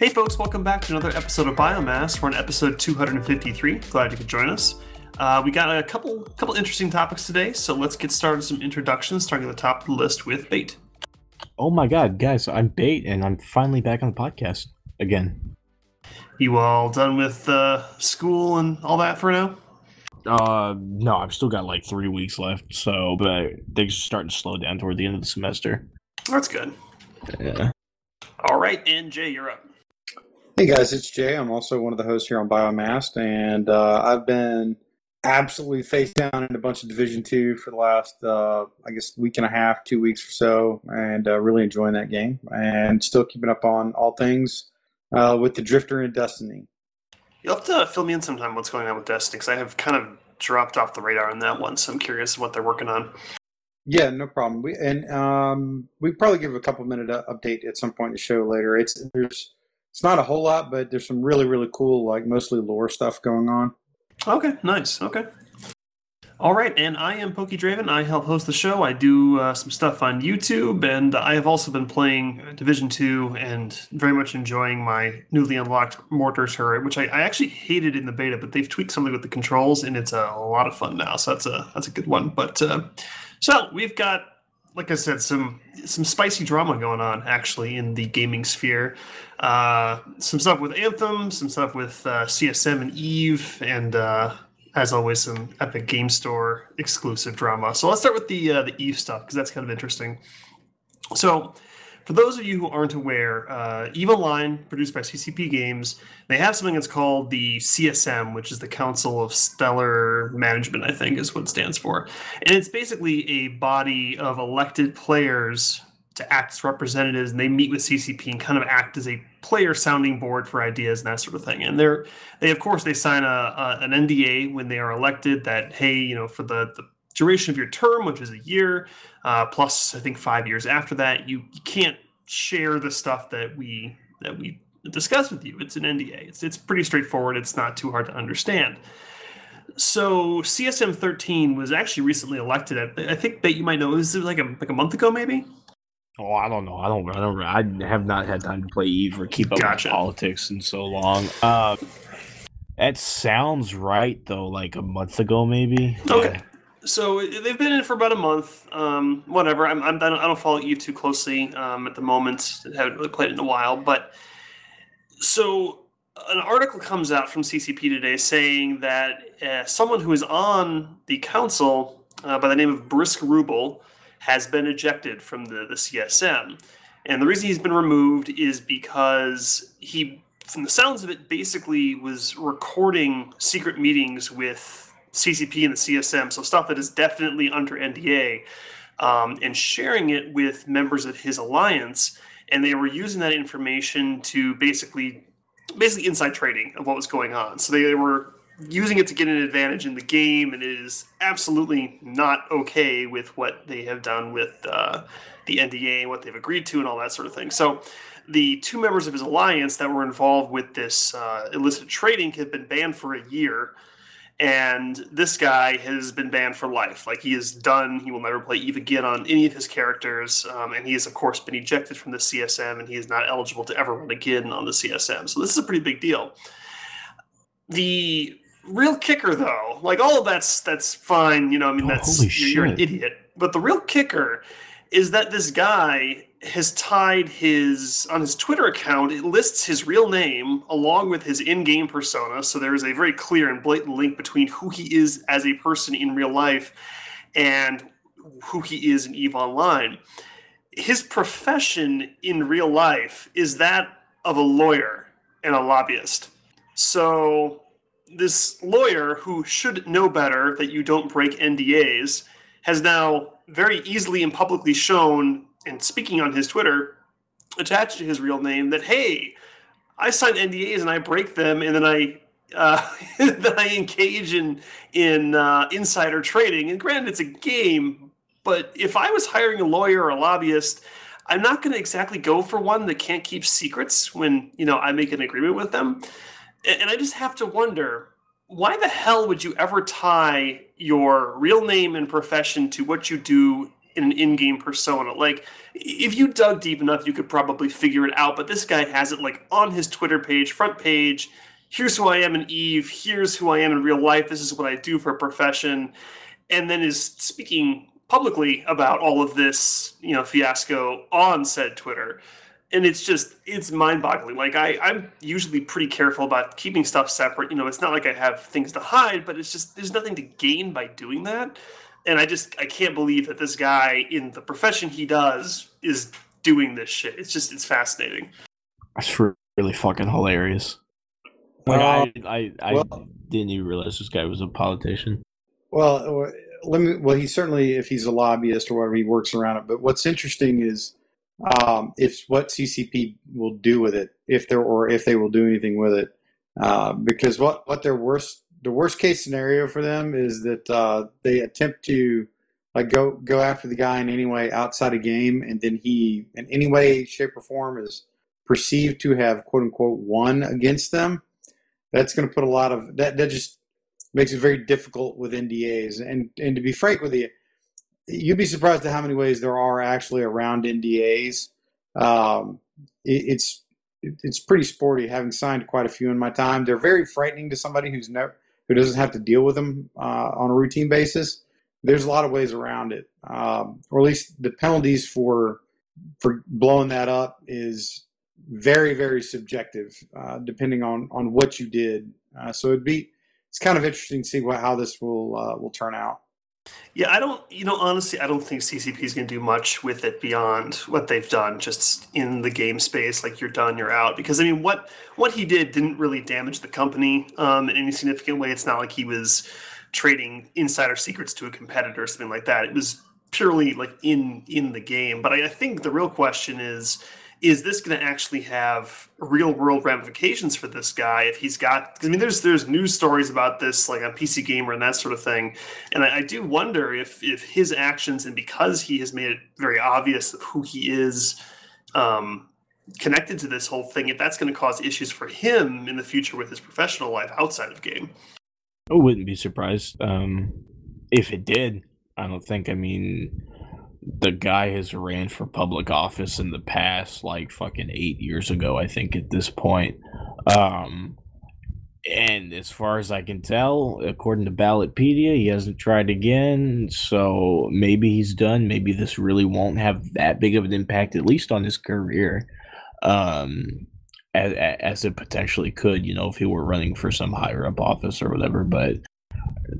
Hey, folks, welcome back to another episode of Biomass. We're on episode 253. Glad you could join us. Uh, we got a couple couple interesting topics today, so let's get started with some introductions, starting at the top of the list with Bait. Oh my god, guys, I'm Bait, and I'm finally back on the podcast again. You all done with uh, school and all that for now? Uh, no, I've still got like three weeks left, so but things are starting to slow down toward the end of the semester. That's good. Yeah. All right, and Jay, you're up. Hey guys, it's Jay. I'm also one of the hosts here on Biomass, and uh, I've been absolutely face down in a bunch of Division Two for the last, uh, I guess, week and a half, two weeks or so, and uh, really enjoying that game, and still keeping up on all things uh, with the Drifter and Destiny. You'll have to fill me in sometime what's going on with Destiny, because I have kind of dropped off the radar on that one, so I'm curious what they're working on. Yeah, no problem. We and um, we probably give a couple minute uh, update at some point in the show later. It's there's it's not a whole lot, but there's some really really cool like mostly lore stuff going on. Okay, nice. Okay. All right, and I am Pokey Draven. I help host the show. I do uh, some stuff on YouTube, and I have also been playing Division Two and very much enjoying my newly unlocked Mortar's Herd, which I, I actually hated in the beta, but they've tweaked something with the controls, and it's a, a lot of fun now. So that's a that's a good one. But uh, so we've got, like I said, some some spicy drama going on actually in the gaming sphere. Uh, some stuff with Anthem, some stuff with uh, CSM and Eve, and uh, as always, some Epic Game Store exclusive drama. So let's start with the uh, the Eve stuff because that's kind of interesting. So, for those of you who aren't aware, uh, Eve Online, produced by CCP Games, they have something that's called the CSM, which is the Council of Stellar Management, I think is what stands for. And it's basically a body of elected players to act as representatives, and they meet with CCP and kind of act as a player sounding board for ideas and that sort of thing. And they're they of course they sign a, a an NDA when they are elected that hey, you know, for the, the duration of your term, which is a year, uh, plus I think five years after that, you, you can't share the stuff that we that we discuss with you. It's an NDA. It's it's pretty straightforward. It's not too hard to understand. So CSM 13 was actually recently elected. I think that you might know. Was it like a like a month ago, maybe? Oh, I don't know. I don't. I don't. I have not had time to play Eve or keep up Gotcha. with politics in so long. Uh, that sounds right though. Like a month ago, maybe. Okay. So they've been in for about a month. Um, whatever. I'm, I'm, I don't I don't follow Eve too closely um, at the moment. I haven't really played it in a while. But so an article comes out from CCP today saying that uh, someone who is on the council uh, by the name of Brisc Rubal has been ejected from the, the CSM. And the reason he's been removed is because he, from the sounds of it, basically was recording secret meetings with CCP and the CSM, so stuff that is definitely under NDA, um, and sharing it with members of his alliance. And they were using that information to basically, basically inside trading of what was going on. So they were using it to get an advantage in the game, and it is absolutely not okay with what they have done with uh, the NDA and what they've agreed to and all that sort of thing. So the two members of his alliance that were involved with this uh, illicit trading have been banned for a year. And this guy has been banned for life. Like he is done. He will never play Eve again on any of his characters. Um, and he has, of course, been ejected from the CSM, and he is not eligible to ever run again on the CSM. So this is a pretty big deal. The real kicker though like all of that's that's fine you know i mean Oh, that's you're, you're an idiot but the real kicker is that this guy has tied his on his twitter account it lists his real name along with his in-game persona. So there is a very clear and blatant link between who he is as a person in real life and who he is in eve online. His profession in real life is that of a lawyer and a lobbyist. So this lawyer who should know better that you don't break NDAs has now very easily and publicly shown, and speaking on his Twitter, attached to his real name, that hey, I sign NDAs and I break them, and then I uh, then I engage in in uh, insider trading. And granted, it's a game, but if I was hiring a lawyer or a lobbyist, I'm not going to exactly go for one that can't keep secrets when you know I make an agreement with them. And and I just have to wonder why the hell would you ever tie your real name and profession to what you do in an in-game persona. Like if you dug deep enough, you could probably figure it out. But this guy has it like on his Twitter page, front page. Here's who I am in Eve. Here's who I am in real life. This is what I do for a profession, and then is speaking publicly about all of this, you know, fiasco on said Twitter and it's just it's mind-boggling like I, i'm usually pretty careful about keeping stuff separate you know it's not like i have things to hide but it's just there's nothing to gain by doing that and i just i can't believe that this guy in the profession he does is doing this shit it's just it's fascinating That's really fucking hilarious. Like Uh, I, I, I well- didn't even realize this guy was a politician. Well, uh, let me. Well, he certainly, if he's a lobbyist or whatever, he works around it. But what's interesting is um, if what CCP will do with it, if they're or if they will do anything with it, uh, because what what their worst the worst case scenario for them is that uh, they attempt to like go go after the guy in any way outside a game, and then he in any way, shape, or form is perceived to have quote unquote won against them. That's going to put a lot of that. That just makes it very difficult with NDAs. And and to be frank with you, you'd be surprised at how many ways there are actually around NDAs. Um, it, it's it's pretty sporty. Having signed quite a few in my time, they're very frightening to somebody who's never who doesn't have to deal with them uh, on a routine basis. There's a lot of ways around it, um, or at least the penalties for for blowing that up is very very subjective, uh, depending on on what you did. Uh, so it'd be it's kind of interesting to see what, how this will uh, will turn out. Yeah, I don't, you know, honestly, I don't think CCP is going to do much with it beyond what they've done just in the game space. Like you're done, you're out. Because I mean, what what he did didn't really damage the company um, in any significant way. It's not like he was trading insider secrets to a competitor or something like that. It was purely like in in the game. But I, I think the real question is is this going to actually have real world ramifications for this guy if he's got i mean there's there's news stories about this like on pc gamer and that sort of thing and I, I do wonder if if his actions and because he has made it very obvious who he is um, connected to this whole thing if that's going to cause issues for him in the future with his professional life outside of game I wouldn't be surprised um, if it did. I don't think. I mean, the guy has ran for public office in the past, like fucking eight years ago. I think at this point. Um, and as far as I can tell, according to Ballotpedia, he hasn't tried again. So maybe he's done. Maybe this really won't have that big of an impact, at least on his career. Um, as, as it potentially could, you know, if he were running for some higher up office or whatever. But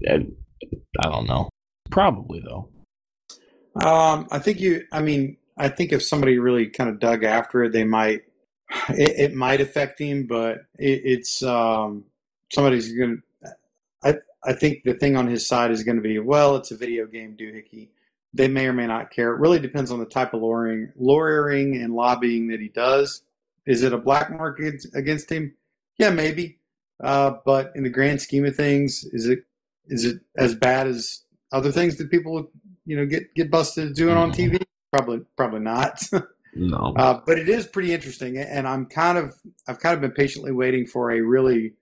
uh, I don't know. Probably though. Um, I think you. I mean, I think if somebody really kind of dug after it, they might. It, it might affect him, but it, it's um, somebody's going to. I I think the thing on his side is going to be well, it's a video game doohickey. They may or may not care. It really depends on the type of lawyering, lawyering and lobbying that he does. Is it a black market against him? Yeah, maybe. Uh, but in the grand scheme of things, is it is it as bad as other things that people you know get get busted doing on Mhm. TV? Probably probably not. No. uh, but it is pretty interesting, and I'm kind of I've kind of been patiently waiting for a really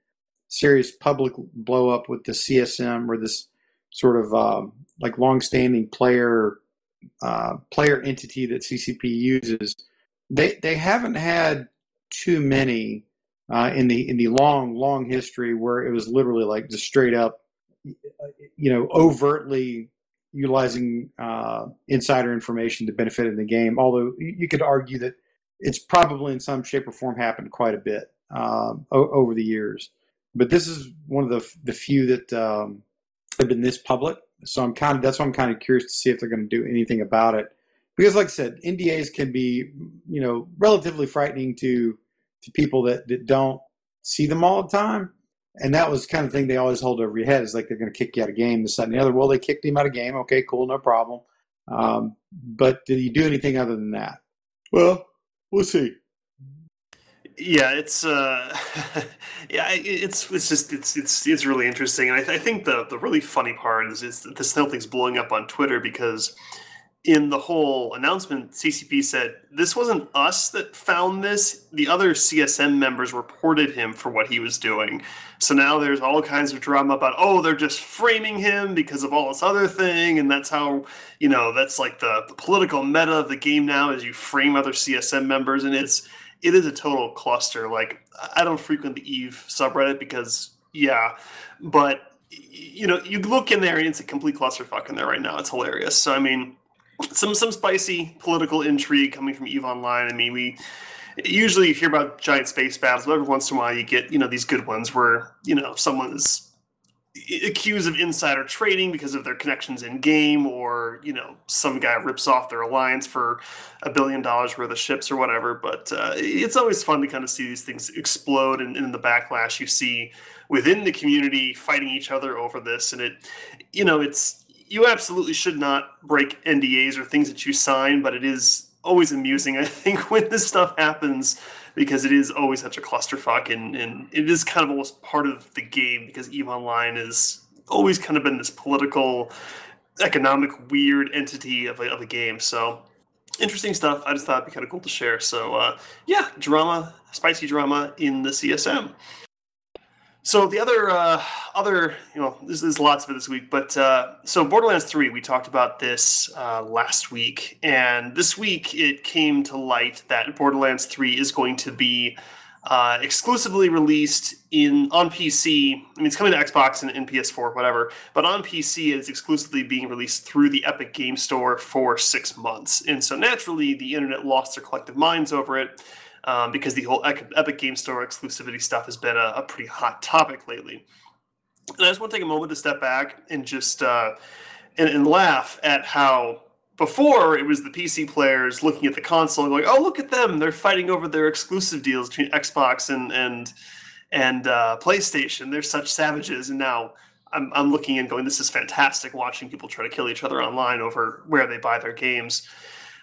serious public blow up with the CSM or this sort of um, like long-standing player uh, player entity that CCP uses. They they haven't had too many uh, in the in the long long history where it was literally like just straight up, you know, overtly utilizing uh, insider information to benefit in the game. Although you could argue that it's probably in some shape or form happened quite a bit um, o- over the years. But this is one of the the few that um, have been this public. So I'm kind of that's why I'm kind of curious to see if they're going to do anything about it. Because, like I said, NDAs can be you know relatively frightening to to people that, that don't see them all the time. And that was kind of thing they always hold over your head is like they're going to kick you out of game, this, that, and the other. Well, they kicked him out of game. Okay, cool, no problem. Um, but did you do anything other than that? Well, we'll see. Yeah, it's uh, yeah, it's it's just it's it's it's really interesting, and I, I think the the really funny part is is that this whole thing's blowing up on Twitter because in the whole announcement, CCP said this wasn't us that found this. The other CSM members reported him for what he was doing. So now there's all kinds of drama about, oh, they're just framing him because of all this other thing. And that's how, you know, that's like the, the political meta of the game now is you frame other CSM members. And it's, it is a total cluster. Like, I don't frequent the Eve subreddit because, yeah, but you know, you look in there and it's a complete clusterfuck in there right now. It's hilarious. So I mean, some some spicy political intrigue coming from Eve Online. I mean, we usually you hear about giant space battles, but every once in a while you get you know these good ones where you know someone's accused of insider trading because of their connections in game, or you know some guy rips off their alliance for a billion dollars worth of ships or whatever. But uh, it's always fun to kind of see these things explode, and in the backlash you see within the community fighting each other over this, and it you know it's you absolutely should not break NDAs or things that you sign, but it is always amusing, I think, when this stuff happens because it is always such a clusterfuck and, and it is kind of almost part of the game because EVE Online has always kind of been this political, economic, weird entity of a, of a game. So interesting stuff. I just thought it'd be kind of cool to share. So uh, yeah, drama, spicy drama in the CSM. So the other, uh, other, you know, there's, there's lots of it this week, but uh, so Borderlands Three, we talked about this uh, last week, and this week it came to light that Borderlands Three is going to be uh, exclusively released in on PC. I mean, it's coming to Xbox and, and PS4, whatever, but on PC it's exclusively being released through the Epic Game Store for six months, and so naturally the internet lost their collective minds over it um, because the whole Epic Game Store exclusivity stuff has been a, a, pretty hot topic lately. And I just want to take a moment to step back and just uh, and, and laugh at how before it was the PC players looking at the console and going, "Oh, look at them! They're fighting over their exclusive deals between Xbox and and and uh, PlayStation. They're such savages." And now I'm I'm looking and going, "This is fantastic!" Watching people try to kill each other online over where they buy their games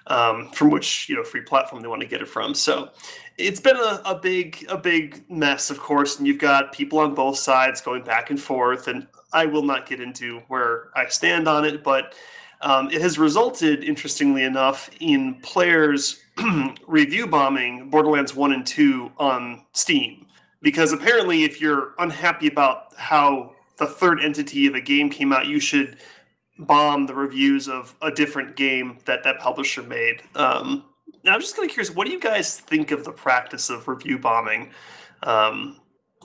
um, from which you know free platform they want to get it from. So it's been a, a big a big mess, of course, and you've got people on both sides going back and forth. And I will not get into where I stand on it, but um, it has resulted, interestingly enough, in players review bombing Borderlands One and Two on Steam because apparently, if you're unhappy about how the third entity of a game came out, you should bomb the reviews of a different game that that publisher made. Um, now, I'm just kind of curious, what do you guys think of the practice of review bombing? Um,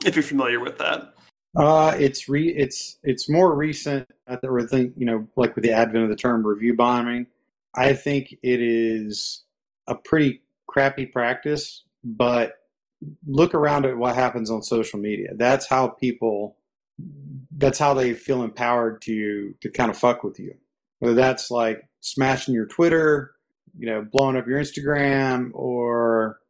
if you're familiar with that. Uh, it's re it's it's more recent. I think you know, like with the advent of the term review bombing, I think it is a pretty crappy practice. But look around at what happens on social media. That's how people that's how they feel empowered to to kind of fuck with you. Whether that's like smashing your Twitter, you know, blowing up your Instagram, or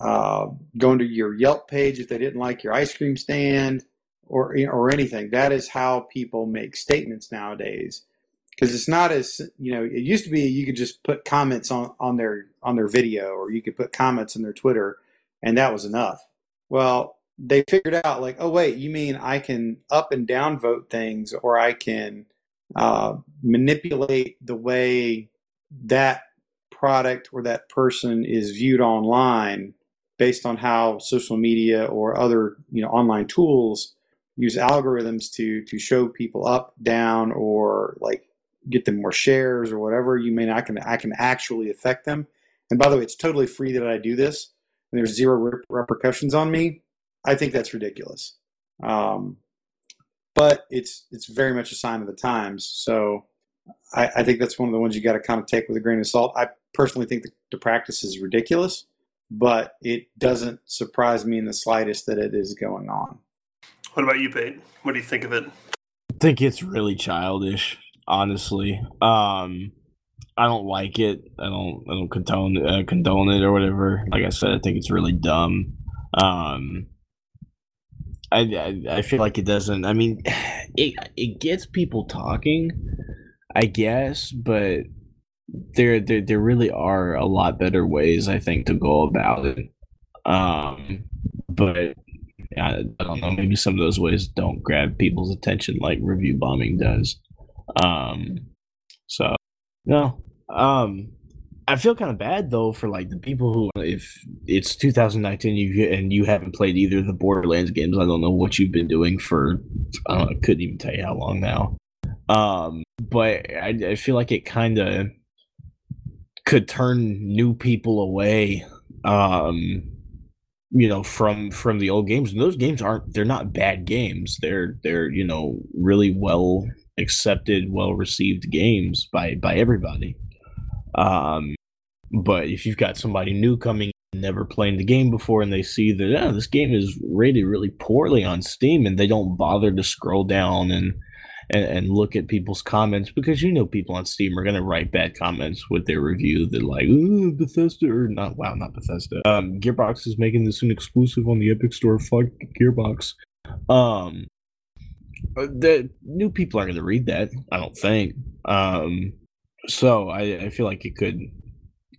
uh, going to your Yelp page if they didn't like your ice cream stand, or or anything. That is how people make statements nowadays. Because it's not as you know, it used to be you could just put comments on on their on their video, or you could put comments on their Twitter, and that was enough. Well, they figured out like, oh wait, you mean I can up and down vote things, or I can uh, manipulate the way that product or that person is viewed online based on how social media or other you know online tools use algorithms to to show people up, down, or like get them more shares or whatever. You mean I can I can actually affect them. And by the way, it's totally free that I do this, and there's zero repercussions on me. I think that's ridiculous. Um, but it's it's very much a sign of the times. So I, I think that's one of the ones you got to kind of take with a grain of salt. I personally think the, the practice is ridiculous, but it doesn't surprise me in the slightest that it is going on. What about you, Pate? What do you think of it? I think it's really childish, honestly. Um, I don't like it. I don't. I don't condone uh, condone it or whatever. Like I said, I think it's really dumb. Um, I, I, I feel like it doesn't. I mean, it it gets people talking, I guess, but there there there really are a lot better ways I think to go about it. Um, but I, I don't know. Maybe some of those ways don't grab people's attention like review bombing does. Um, so no, Um, I feel kind of bad though for like the people who, if it's 2019 you and you haven't played either of the Borderlands games, I don't know what you've been doing for. I I couldn't even tell you how long now. Um, but I, I feel like it kind of could turn new people away. Um, you know, from from the old games, and those games aren't. They're not bad games. They're they're you know really well accepted, well received games by by everybody. Um, but if you've got somebody new coming, never playing the game before, and they see that oh, this game is rated really poorly on Steam, and they don't bother to scroll down and and, and look at people's comments because you know people on Steam are gonna write bad comments with their review that like, ooh, Bethesda or not wow, not Bethesda. Um Gearbox is making this an exclusive on the Epic Store. Fuck Gearbox. Um uh, the new people aren't gonna read that, I don't think. Um so I, I feel like it could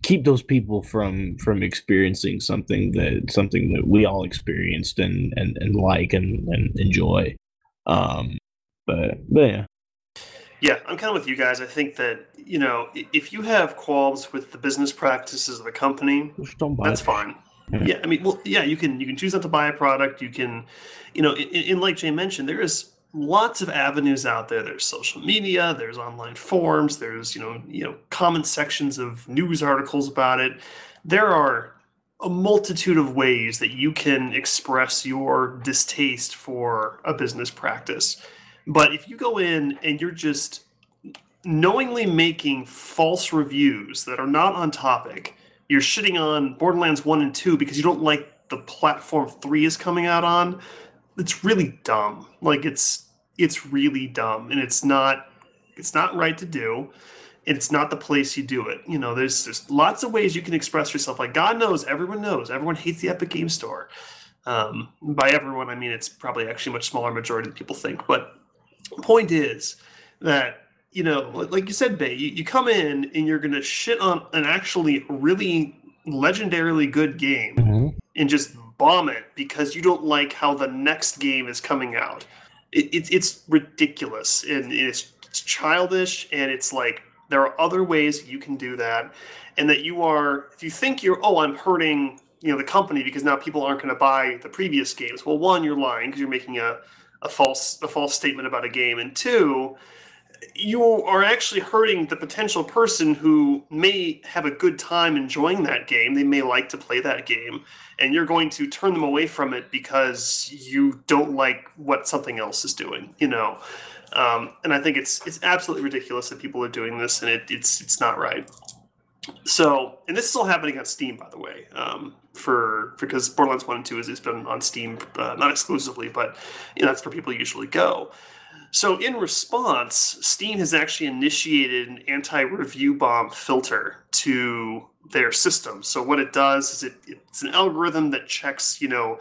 keep those people from from experiencing something that something that we all experienced and and, and like and, and enjoy um but but yeah yeah i'm kind of with you guys i think that you know if you have qualms with the business practices of the company that's it. fine yeah. yeah. i mean well yeah you can you can choose not to buy a product you can you know in, in like jay mentioned there is lots of avenues out there. There's social media, there's online forums, there's you know you know comment sections of news articles about it. There are a multitude of ways that you can express your distaste for a business practice. But if you go in and you're just knowingly making false reviews that are not on topic, you're shitting on Borderlands 1 and 2 because you don't like the platform 3 is coming out on, it's really dumb. Like it's it's really dumb and it's not it's not right to do. It's not the place you do it. You know, there's there's lots of ways you can express yourself. Like God knows, everyone knows, everyone hates the Epic Game Store. Um, by everyone, I mean it's probably actually a much smaller majority than people think. But point is that you know, like you said, Bay, you, you come in and you're to shit on an actually really legendarily good game mm-hmm. and just bomb it because you don't like how the next game is coming out. It, it, it's ridiculous and it's, it's childish and it's like there are other ways you can do that and that you are if you think you're oh i'm hurting you know the company because now people aren't going to buy the previous games well one you're lying because you're making a, a false a false statement about a game and two you are actually hurting the potential person who may have a good time enjoying that game. They may like to play that game, and you're going to turn them away from it because you don't like what something else is doing. You know, um, and I think it's it's absolutely ridiculous that people are doing this, and it, it's it's not right. So, and this is all happening on Steam, by the way, um, for because Borderlands One and Two has, has been on Steam, uh, not exclusively, but you know, that's where people usually go. So, in response, Steam has actually initiated an anti review bomb filter to their system. So, what it does is it, it's an algorithm that checks, you know,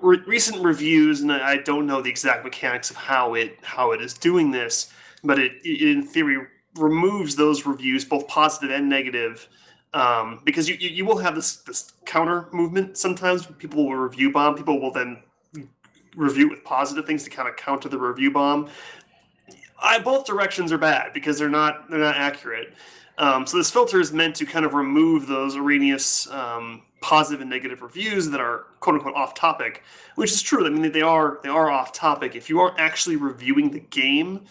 re- recent reviews, and I don't know the exact mechanics of how it how it is doing this, but it, it in theory removes those reviews, both positive and negative, um, because you, you, you will have this this counter movement. Sometimes people will review bomb, people will then review with positive things to kind of counter the review bomb. I, both directions are bad because they're not they're not accurate. Um, so this filter is meant to kind of remove those erroneous um, positive and negative reviews that are quote unquote off topic, which is true. I mean they are they are off topic. If you are actually reviewing the game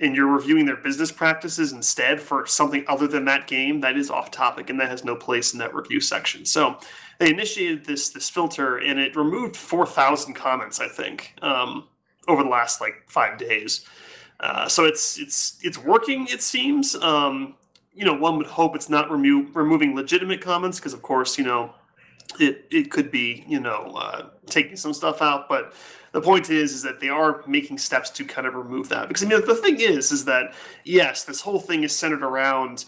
and you're reviewing their business practices instead for something other than that game, that is off topic and that has no place in that review section. So they initiated this this filter and it removed 4,000 comments, I think, um, over the last like five days. Uh, so it's it's it's working. It seems. Um, you know, one would hope it's not remo- removing legitimate comments because, of course, you know, it it could be you know uh, taking some stuff out. But the point is, is that they are making steps to kind of remove that because I mean, the thing is, is that yes, this whole thing is centered around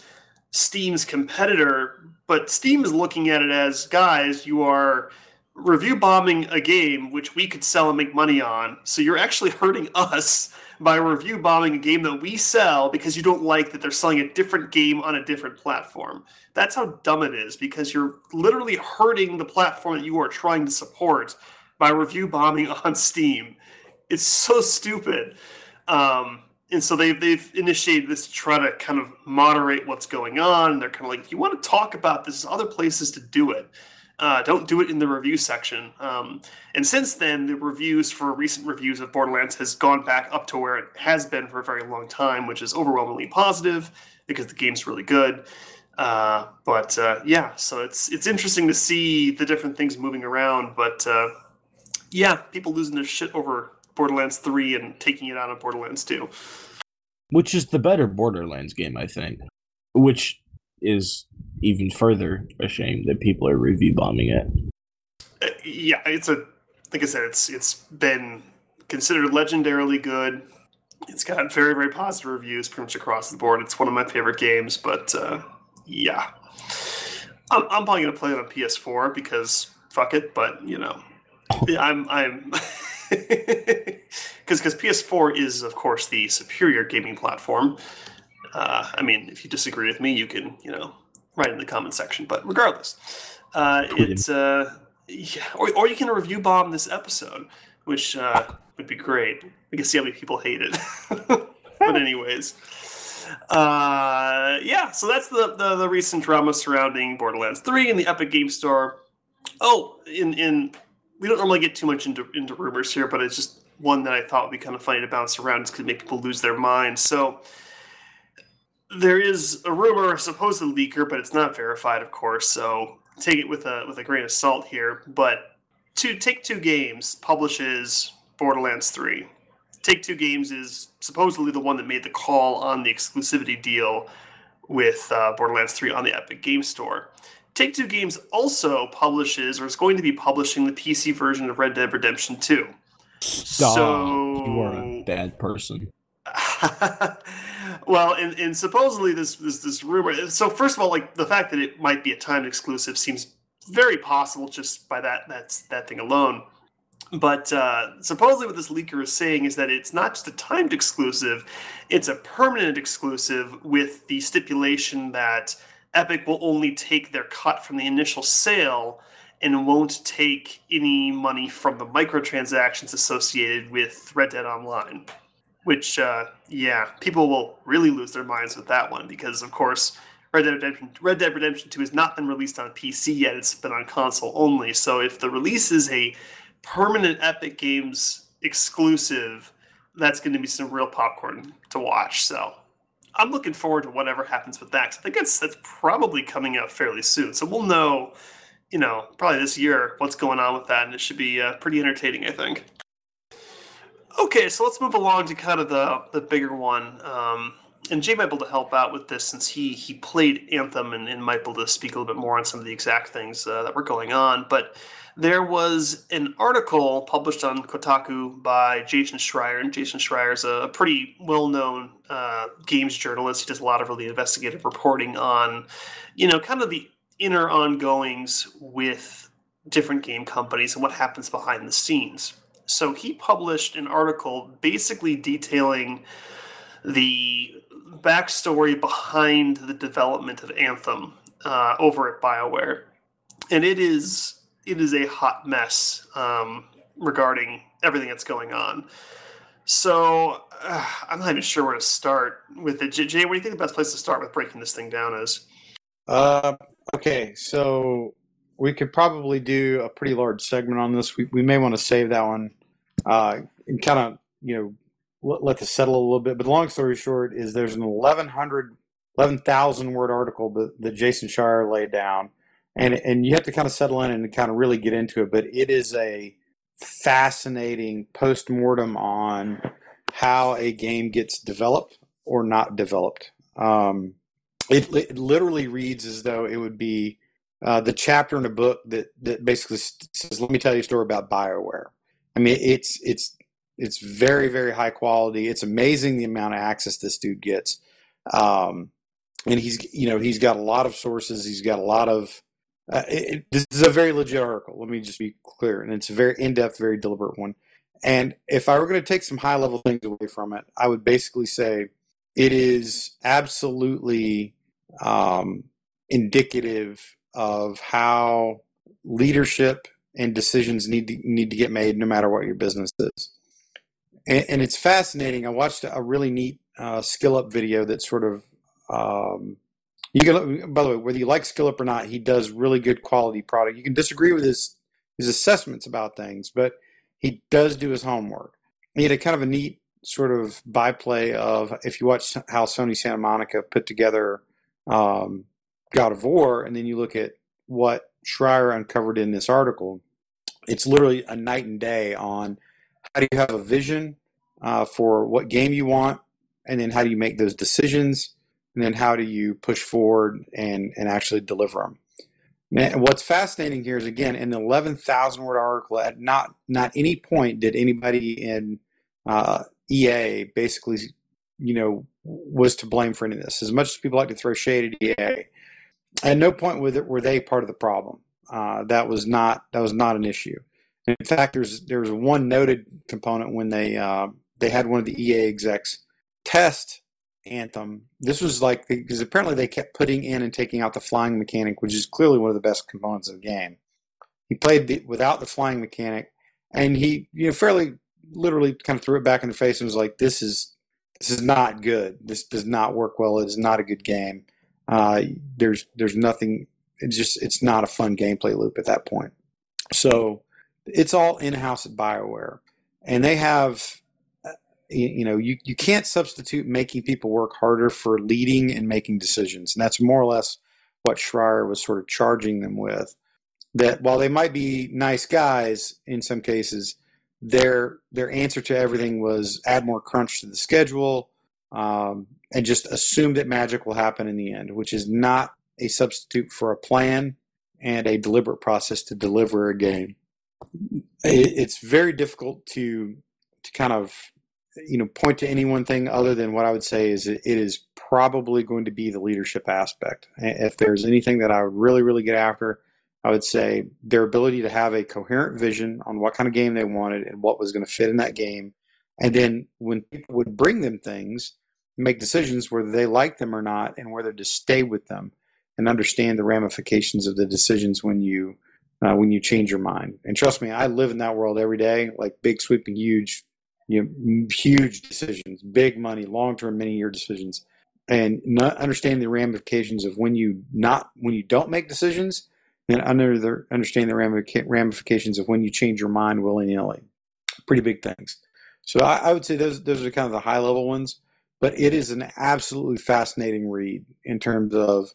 Steam's competitor, but Steam is looking at it as guys, you are review bombing a game which we could sell and make money on. So you're actually hurting us by review bombing a game that we sell because you don't like that they're selling a different game on a different platform. That's how dumb it is because you're literally hurting the platform that you are trying to support by review bombing on Steam. It's so stupid. Um, and so they've they've initiated this to try to kind of moderate what's going on. And they're kind of like, if you want to talk about this, other places to do it. Uh, don't do it in the review section. Um, and since then, the reviews for recent reviews of Borderlands has gone back up to where it has been for a very long time, which is overwhelmingly positive because the game's really good. Uh, but uh, yeah, so it's it's interesting to see the different things moving around. But uh, yeah, people losing their shit over Borderlands 3 and taking it out on Borderlands 2. Which is the better Borderlands game, I think. Which is even further a shame that people are review bombing it. Uh, yeah, it's a like I said, it's it's been considered legendarily good. It's got very very positive reviews pretty much across the board. It's one of my favorite games, but uh, yeah, I'm, I'm probably gonna play it on PS4 because fuck it. But you know, I'm I'm because because PS4 is of course the superior gaming platform. Uh, I mean, if you disagree with me, you can you know write in the comment section. But regardless, uh, it's uh, yeah, or or you can review bomb this episode, which uh, would be great. We can see how many people hate it. but anyways. Uh, yeah, so that's the, the, the recent drama surrounding Borderlands 3 and the Epic Game Store. Oh, in in we don't normally get too much into into rumors here, but it's just one that I thought would be kind of funny to bounce around. It's could make people lose their minds. So there is a rumor, a supposed leaker, but it's not verified, of course. So take it with a with a grain of salt here. But to Take Two Games publishes Borderlands Three. Take Two Games is supposedly the one that made the call on the exclusivity deal with uh, Borderlands 3 on the Epic Game Store. Take Two Games also publishes or is going to be publishing the PC version of Red Dead Redemption 2. Stop. So you are a bad person. well, and, and supposedly this, this this rumor. So first of all, like the fact that it might be a timed exclusive seems very possible just by that that's that thing alone. But uh, supposedly, what this leaker is saying is that it's not just a timed exclusive; it's a permanent exclusive with the stipulation that Epic will only take their cut from the initial sale and won't take any money from the microtransactions associated with Red Dead Online. Which, uh, yeah, people will really lose their minds with that one because, of course, Red Dead Redemption Red Dead Redemption 2 has not been released on PC yet. It's been on console only. So if the release is a permanent Epic Games exclusive, that's going to be some real popcorn to watch. So I'm looking forward to whatever happens with that. I think it's that's probably coming out fairly soon. So we'll know, you know, probably this year what's going on with that, and it should be uh, pretty entertaining, I think. Okay, so let's move along to kind of the the bigger one. Um, and Jay might be able to help out with this since he he played Anthem and, and might be able to speak a little bit more on some of the exact things uh, that were going on. But there was an article published on Kotaku by Jason Schreier, and Jason Schreier is a pretty well-known uh, games journalist. He does a lot of really investigative reporting on, you know, kind of the inner ongoings with different game companies and what happens behind the scenes. So he published an article basically detailing the backstory behind the development of Anthem uh, over at BioWare, and it is it is a hot mess um, regarding everything that's going on. So uh, I'm not even sure where to start with it. Jay, what do you think the best place to start with breaking this thing down is? Uh, okay, so we could probably do a pretty large segment on this. We, we may want to save that one uh, and kind of, you know, let, let this settle a little bit. But long story short is there's an 1,100, 11,000 word article that, that Jason Schreier laid down and and you have to kind of settle in and kind of really get into it. But it is a fascinating post mortem on how a game gets developed or not developed. Um, it, it, literally reads as though it would be uh, the chapter in a book that that basically says, "Let me tell you a story about Bioware." I mean, it's it's it's very very high quality. It's amazing the amount of access this dude gets, um, and he's you know he's got a lot of sources. He's got a lot of uh, it, this is a very legit article. Let me just be clear, and it's a very in-depth, very deliberate one. And if I were going to take some high-level things away from it, I would basically say it is absolutely um, indicative of how leadership and decisions need to need to get made, no matter what your business is. And, and it's fascinating. I watched a really neat uh, skill up video that sort of um, you can. By the way, whether you like skill up or not, he does really good quality product. You can disagree with his his assessments about things, but he does do his homework. He had a kind of a neat sort of byplay of if you watch how Sony Santa Monica put together um, God of War, and then you look at what Schreier uncovered in this article, it's literally a night and day on how do you have a vision uh, for what game you want, and then how do you make those decisions, and then how do you push forward and and actually deliver them. And what's fascinating here is again in the eleven thousand word article, at not not any point did anybody in uh, EA basically, you know, was to blame for any of this. As much as people like to throw shade at EA, at no point were they part of the problem. Uh, that was not that was not an issue. In fact, there's there was one noted component when they uh, they had one of the EA execs test Anthem. This was like because apparently they kept putting in and taking out the flying mechanic, which is clearly one of the best components of the game. He played the, without the flying mechanic, and he you know fairly literally kind of threw it back in the face and was like, "This is this is not good. This does not work well. It is not a good game. Uh, there's there's nothing. It's just it's not a fun gameplay loop at that point. So it's all in house at Bioware, and they have uh, you, you know you you can't substitute making people work harder for leading and making decisions, and that's more or less what Schreier was sort of charging them with. That while they might be nice guys in some cases, their their answer to everything was add more crunch to the schedule um, and just assume that magic will happen in the end, which is not a substitute for a plan and a deliberate process to deliver a game. it's very difficult to to kind of you know point to any one thing other than what I would say is it is probably going to be the leadership aspect. If there's anything that I would really really get after, I would say their ability to have a coherent vision on what kind of game they wanted and what was going to fit in that game. And then when people would bring them things, make decisions whether they like them or not and whether to stay with them and understand the ramifications of the decisions when you uh, when you change your mind. And trust me, I live in that world every day, like big, sweeping, huge, you know, huge decisions, big money, long term, many year decisions, and not understanding the ramifications of when you not when you don't make decisions and under the, understand the ramifications of when you change your mind willy nilly. Pretty big things. So I, I, would say those those are kind of the high level ones, but it is an absolutely fascinating read in terms of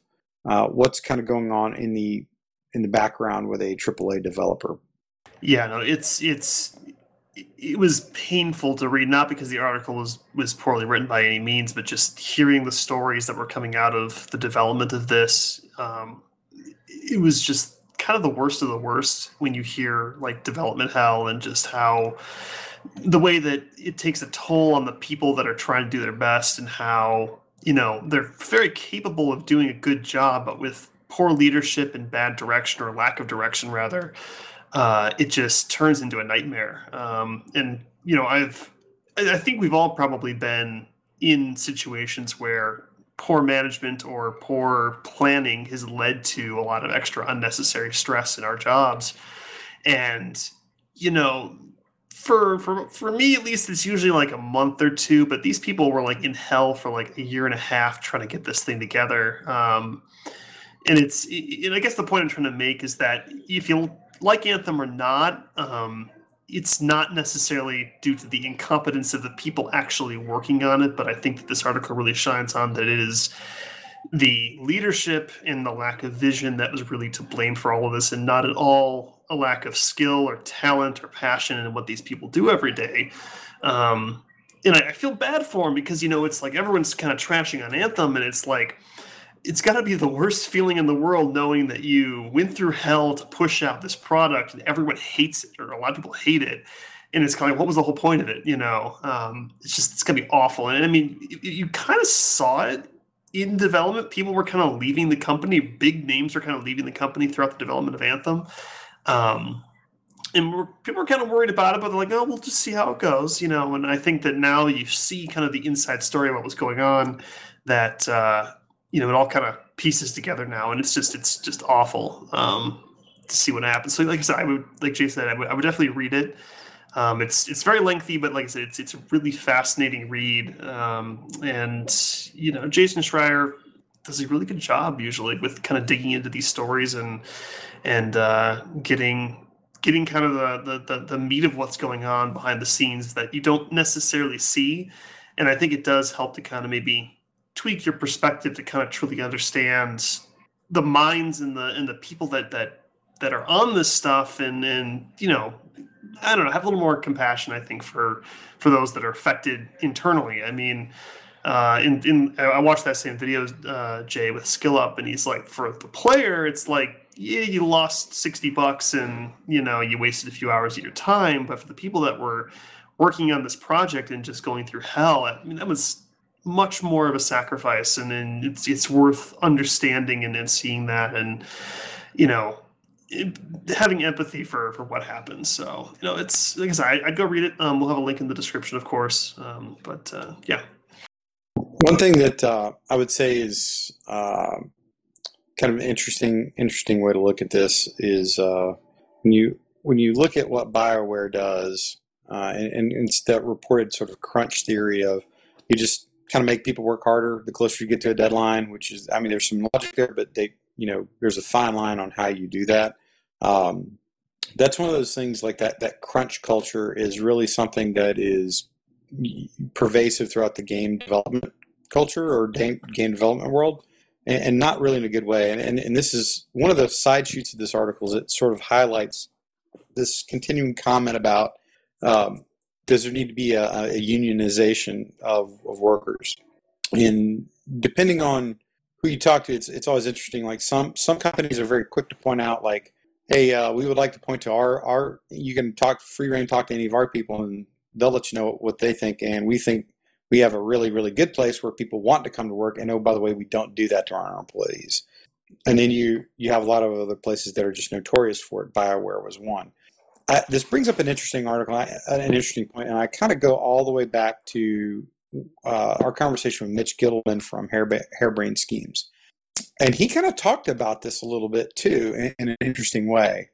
uh, what's kind of going on in the in the background with a AAA developer. Yeah, no, it's it's it was painful to read, not because the article was was poorly written by any means, but just hearing the stories that were coming out of the development of this. Um, it was just kind of the worst of the worst when you hear like development hell and just how the way that it takes a toll on the people that are trying to do their best and how you know they're very capable of doing a good job but with poor leadership and bad direction or lack of direction rather uh, it just turns into a nightmare. Um, and you know i've i think we've all probably been in situations where poor management or poor planning has led to a lot of extra unnecessary stress in our jobs. And you know for for for me at least it's usually like a month or two but these people were like in hell for like a year and a half trying to get this thing together. Um and it's and i guess the point i'm trying to make is that if you like anthem or not um it's not necessarily due to the incompetence of the people actually working on it, but I think that this article really shines on that it is the leadership and the lack of vision that was really to blame for all of this, and not at all a lack of skill or talent or passion in what these people do every day. Um, and I, I feel bad for them because you know it's like everyone's kind of trashing on Anthem, and it's like it's got to be the worst feeling in the world knowing that you went through hell to push out this product and everyone hates it or a lot of people hate it and it's kind of like what was the whole point of it you know? Um, it's just it's gonna be awful. And i mean you, you kind of saw it in development. People were kind of leaving the company. Big names were kind of leaving the company throughout the development of anthem. Um, and we're, people were kind of worried about it but they're like oh we'll just see how it goes you know? And i think that now you see kind of the inside story of what was going on that uh, you know, it all kind of pieces together now, and it's just it's just awful um, to see what happens. So, like I said, I would like Jay said, I would, I would definitely read it. Um, it's it's very lengthy, but like I said, it's it's a really fascinating read. Um, and you know, Jason Schreier does a really good job usually with kind of digging into these stories and and uh, getting getting kind of the, the, the the meat of what's going on behind the scenes that you don't necessarily see. And I think it does help to kind of maybe tweak your perspective to kind of truly understand the minds and the and the people that that that are on this stuff and and you know I don't know, have a little more compassion. I think for for those that are affected internally. I mean, uh, in in I watched that same video, uh, Jay, with Skill Up, and he's like, for the player, it's like, yeah, you lost sixty bucks, and you know, you wasted a few hours of your time. But for the people that were working on this project and just going through hell, I mean, that was much more of a sacrifice, and, and it's it's worth understanding and, and seeing that, and you know, having empathy for for what happens. So you know, it's like I said, I, would go read it. Um, we'll have a link in the description, of course. Um, but uh, yeah. One thing that uh, I would say is uh, kind of an interesting interesting way to look at this is uh, when you when you look at what Bioware does, uh, and, and it's that reported sort of crunch theory of you just kind of make people work harder the closer you get to a deadline, which is I mean there's some logic there, but they you know there's a fine line on how you do that. Um, that's one of those things like that that crunch culture is really something that is pervasive throughout the game development culture or game, game development world and, and, not really in a good way. And, and, and this is one of the side shoots of this article is it sort of highlights this continuing comment about um, does there need to be a, a unionization of, of workers and depending on who you talk to, it's it's always interesting. Like some some companies are very quick to point out, like, hey, uh, we would like to point to our our. You can talk free reign, talk to any of our people, and they'll let you know what they think. And we think we have a really really good place where people want to come to work. And oh, by the way, we don't do that to our employees. And then you you have a lot of other places that are just notorious for it. Bioware was one. I, this brings up an interesting article, an interesting point, and I kind of go all the way back to uh, our conversation with Mitch Gitelman from Harebrained Schemes. And he kind of talked about this a little bit too in, in an interesting way.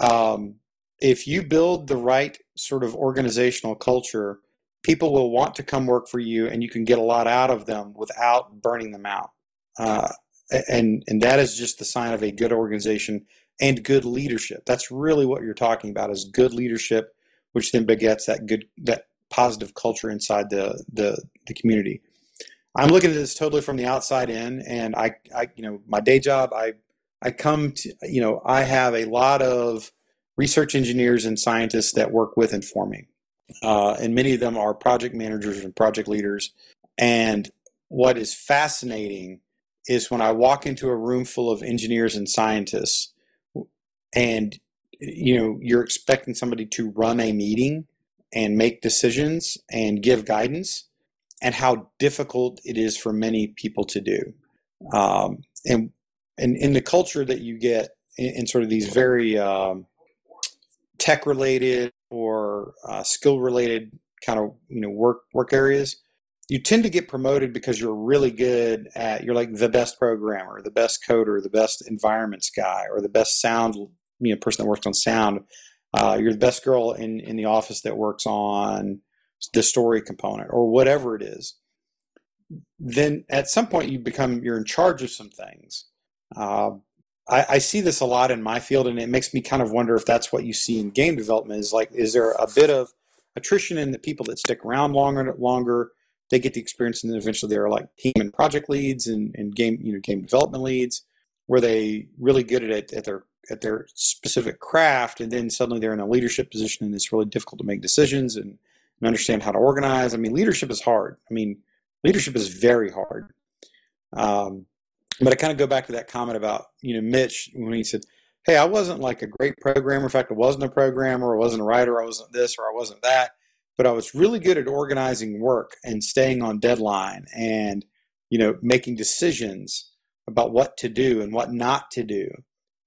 Um, if you build the right sort of organizational culture, people will want to come work for you and you can get a lot out of them without burning them out. Uh, and, and that is just the sign of a good organization and good leadership. That's really what you're talking about is good leadership, which then begets that good, that positive culture inside the, the, the community. I'm looking at this totally from the outside in, and I, I, you know, my day job, I, I come to, you know, I have a lot of research engineers and scientists that work with and for me, uh, and many of them are project managers and project leaders. And what is fascinating is when I walk into a room full of engineers and scientists, and you know, you're expecting somebody to run a meeting and make decisions and give guidance, and how difficult it is for many people to do. Um, and, and in the culture that you get in, in sort of these very um, tech related or uh, skill related kind of you know work work areas, you tend to get promoted because you're really good at you're like the best programmer, the best coder, the best environments guy, or the best sound you know person that works on sound uh, you're the best girl in, in the office that works on the story component or whatever it is then at some point you become you're in charge of some things. Uh, I, I, see this a lot in my field and it makes me kind of wonder if that's what you see in game development is like is there a bit of attrition in the people that stick around longer and longer? They get the experience and then eventually they're like team and project leads and, and game you know game development leads were they really good at at their at their specific craft and then suddenly they're in a leadership position and it's really difficult to make decisions and, and understand how to organize. I mean leadership is hard. I mean leadership is very hard. Um, but i kind of go back to that comment about you know mitch when he said hey i wasn't like a great programmer. In fact i wasn't a programmer i wasn't a writer i wasn't this or i wasn't that. But i was really good at organizing work and staying on deadline and you know making decisions about what to do and what not to do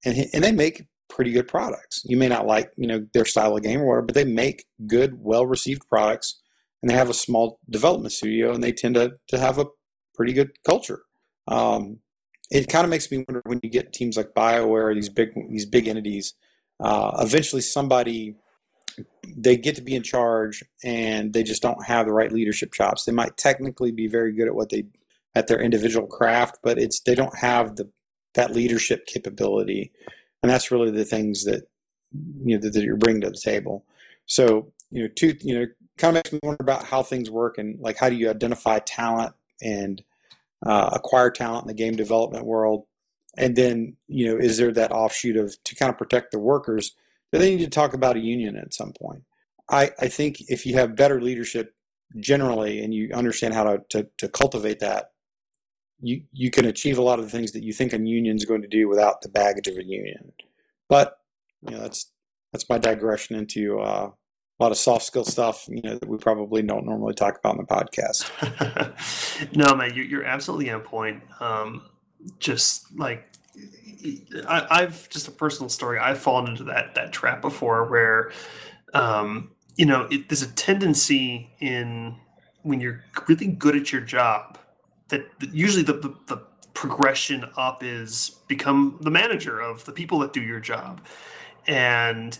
and and they make pretty good products. You may not like you know their style of game or whatever, but they make good, well received products, and they have a small development studio, and they tend to to have a pretty good culture. Um, it kind of makes me wonder when you get teams like Bioware, these big these big entities. Uh, eventually, somebody they get to be in charge and they just don't have the right leadership chops. They might technically be very good at what they at their individual craft, but it's they don't have the that leadership capability, and that's really the things that you know that, that you're bringing to the table. So you know, two you know, kind of makes me wonder about how things work and like how do you identify talent and uh, acquire talent in the game development world, and then you know, is there that offshoot of to kind of protect the workers? Do they need to talk about a union at some point? I, I think if you have better leadership generally and you understand how to, to, to cultivate that, you you can achieve a lot of the things that you think a union is going to do without the baggage of a union. But you know that's that's my digression into uh, a lot of soft skill stuff. You know that we probably don't normally talk about in the podcast. no, man, you're, you're absolutely on point. Um, just like I, have just a personal story. I've fallen into that that trap before, where um, you know it, there's a tendency in when you're really good at your job that, usually the, the, the progression up is become the manager of the people that do your job. And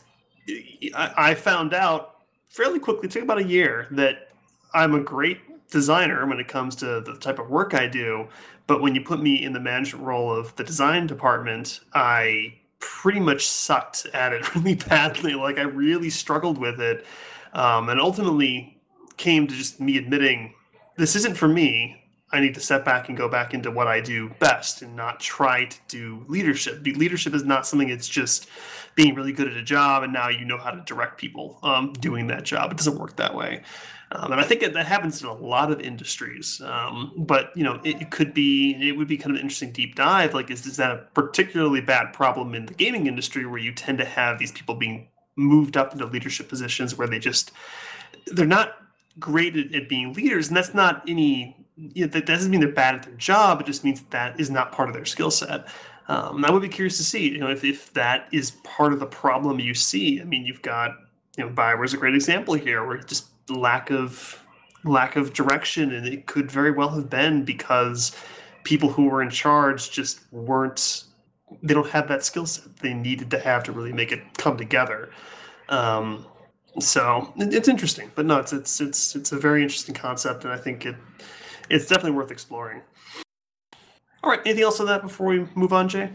I, I found out fairly quickly, it took about a year, that I'm a great designer when it comes to the type of work I do. But when you put me in the management role of the design department, I pretty much sucked at it really badly. Like I really struggled with it. Um, and ultimately came to just me admitting this isn't for me. I need to step back and go back into what I do best and not try to do leadership. Leadership is not something that's just being really good at a job and now you know how to direct people um, doing that job. It doesn't work that way. Um, and I think that, that happens in a lot of industries. Um, but you know, it, it, could be it would be kind of an interesting deep dive. Like, is, is that a particularly bad problem in the gaming industry where you tend to have these people being moved up into leadership positions where they just they're not great at, at being leaders, and that's not any you know, that doesn't mean they're bad at their job. It just means that, that is not part of their skill set. Um, I would be curious to see, you know, if, if that is part of the problem you see. I mean, you've got, you know, Bioware's a great example here, where just lack of lack of direction, and it could very well have been because people who were in charge just weren't. They don't have that skill set they needed to have to really make it come together. Um, so it's interesting, but no, it's it's it's it's a very interesting concept, and I think it it's definitely worth exploring. All right, anything else on that before we move on, Jay?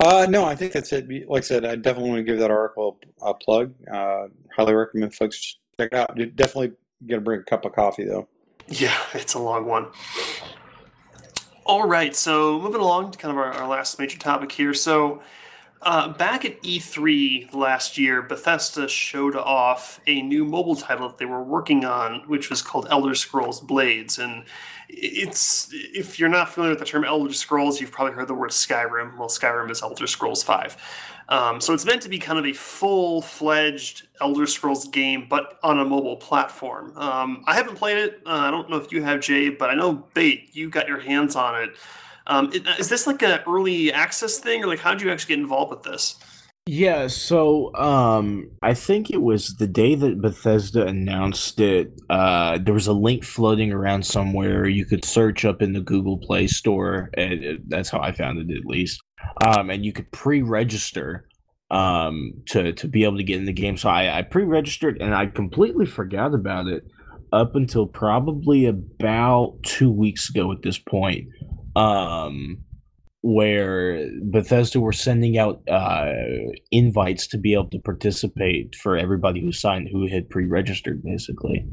Uh, no, I think that's it. Like I said, I definitely want to give that article a plug. Uh, highly recommend folks check it out. You're definitely gonna bring a cup of coffee though. Yeah, it's a long one. All right, so moving along to kind of our, our last major topic here. So uh, back at E3 last year, Bethesda showed off a new mobile title that they were working on, which was called Elder Scrolls Blades. And it's if you're not familiar with the term Elder Scrolls, you've probably heard the word Skyrim. Well, Skyrim is Elder Scrolls Five. Um, so it's meant to be kind of a full-fledged Elder Scrolls game, but on a mobile platform. Um, I haven't played it. Uh, I don't know if you have, Jay, but I know Bait, you got your hands on it. Um, is this like an early access thing, or like how did you actually get involved with this? Yeah, so um, I think it was the day that Bethesda announced it. Uh, there was a link floating around somewhere. You could search up in the Google Play Store, and it, that's how I found it at least. Um, and you could pre-register um, to to be able to get in the game. So I, I pre-registered, and I completely forgot about it up until probably about two weeks ago. At this point, um, where Bethesda were sending out uh, invites to be able to participate for everybody who signed, who had pre-registered, basically.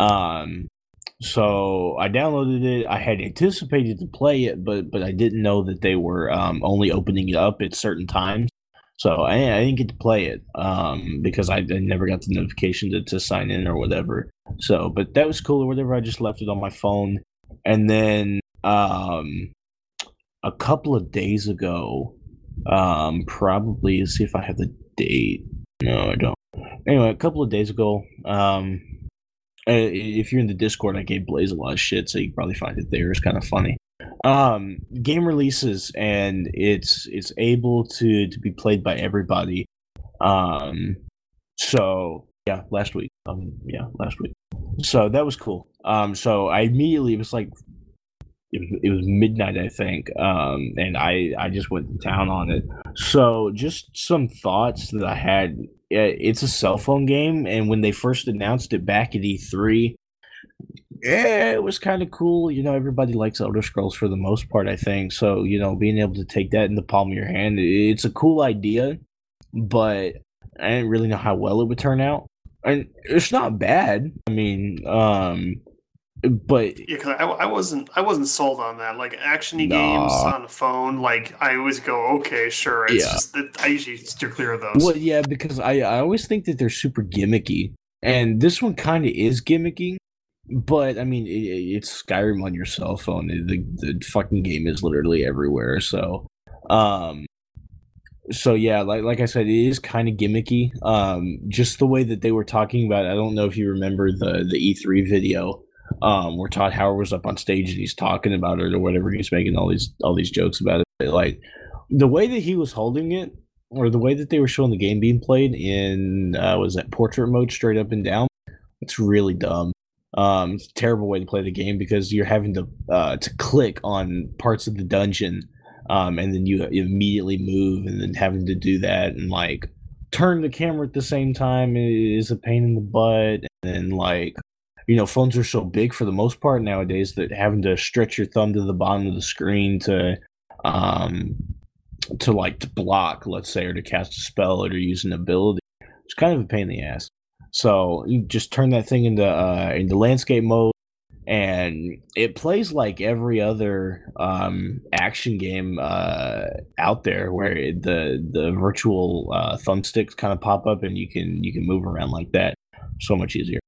Um, so I downloaded it. I had anticipated to play it, but but I didn't know that they were um, only opening it up at certain times. So I, I didn't get to play it um, because I, I, never got the notification to, to sign in or whatever. So, but that was cool or whatever. I just left it on my phone, and then um, a couple of days ago, um, probably see if I have the date. No, I don't. Anyway, a couple of days ago, um, if you're in the Discord, I gave Blaze a lot of shit, so you probably find it there. It's kind of funny. Um, game releases and it's it's able to to be played by everybody. Um, so yeah, last week. Um, yeah, last week. So that was cool. Um, so I immediately was like it was, it was midnight, I think, um, and I I just went to town on it. So just some thoughts that I had it's a cell phone game, and when they first announced it back at E3, yeah, it was kind of cool. You know, everybody likes Elder Scrolls for the most part, I think. So, you know, being able to take that in the palm of your hand, it's a cool idea, but I didn't really know how well it would turn out. And it's not bad. I mean, um, but yeah, because I, I wasn't I wasn't sold on that. Like actiony nah. games on the phone, like I always go, okay, sure. It's yeah. just that I usually steer clear of those. Well, yeah, because I I always think that they're super gimmicky, and this one kind of is gimmicky. But I mean, it, it's Skyrim on your cell phone. The the fucking game is literally everywhere. So, um, so yeah, like like I said, it is kind of gimmicky. Um, just the way that they were talking about. It, I don't know if you remember the the E3 video um, where Todd Howard was up on stage and he's talking about it or whatever. He's making all these all these jokes about it. Like the way that he was holding it, or the way that they were showing the game being played in uh, was that portrait mode, straight up and down. It's really dumb. Um, it's a terrible way to play the game because you're having to uh, to click on parts of the dungeon, um, and then you immediately move, and then having to do that and like turn the camera at the same time is a pain in the butt. And then like you know, phones are so big for the most part nowadays that having to stretch your thumb to the bottom of the screen to um to like to block, let's say, or to cast a spell or to use an ability, it's kind of a pain in the ass. So you just turn that thing into uh into landscape mode and it plays like every other um, action game uh, out there where it, the the virtual uh, thumbsticks kind of pop up and you can you can move around like that so much easier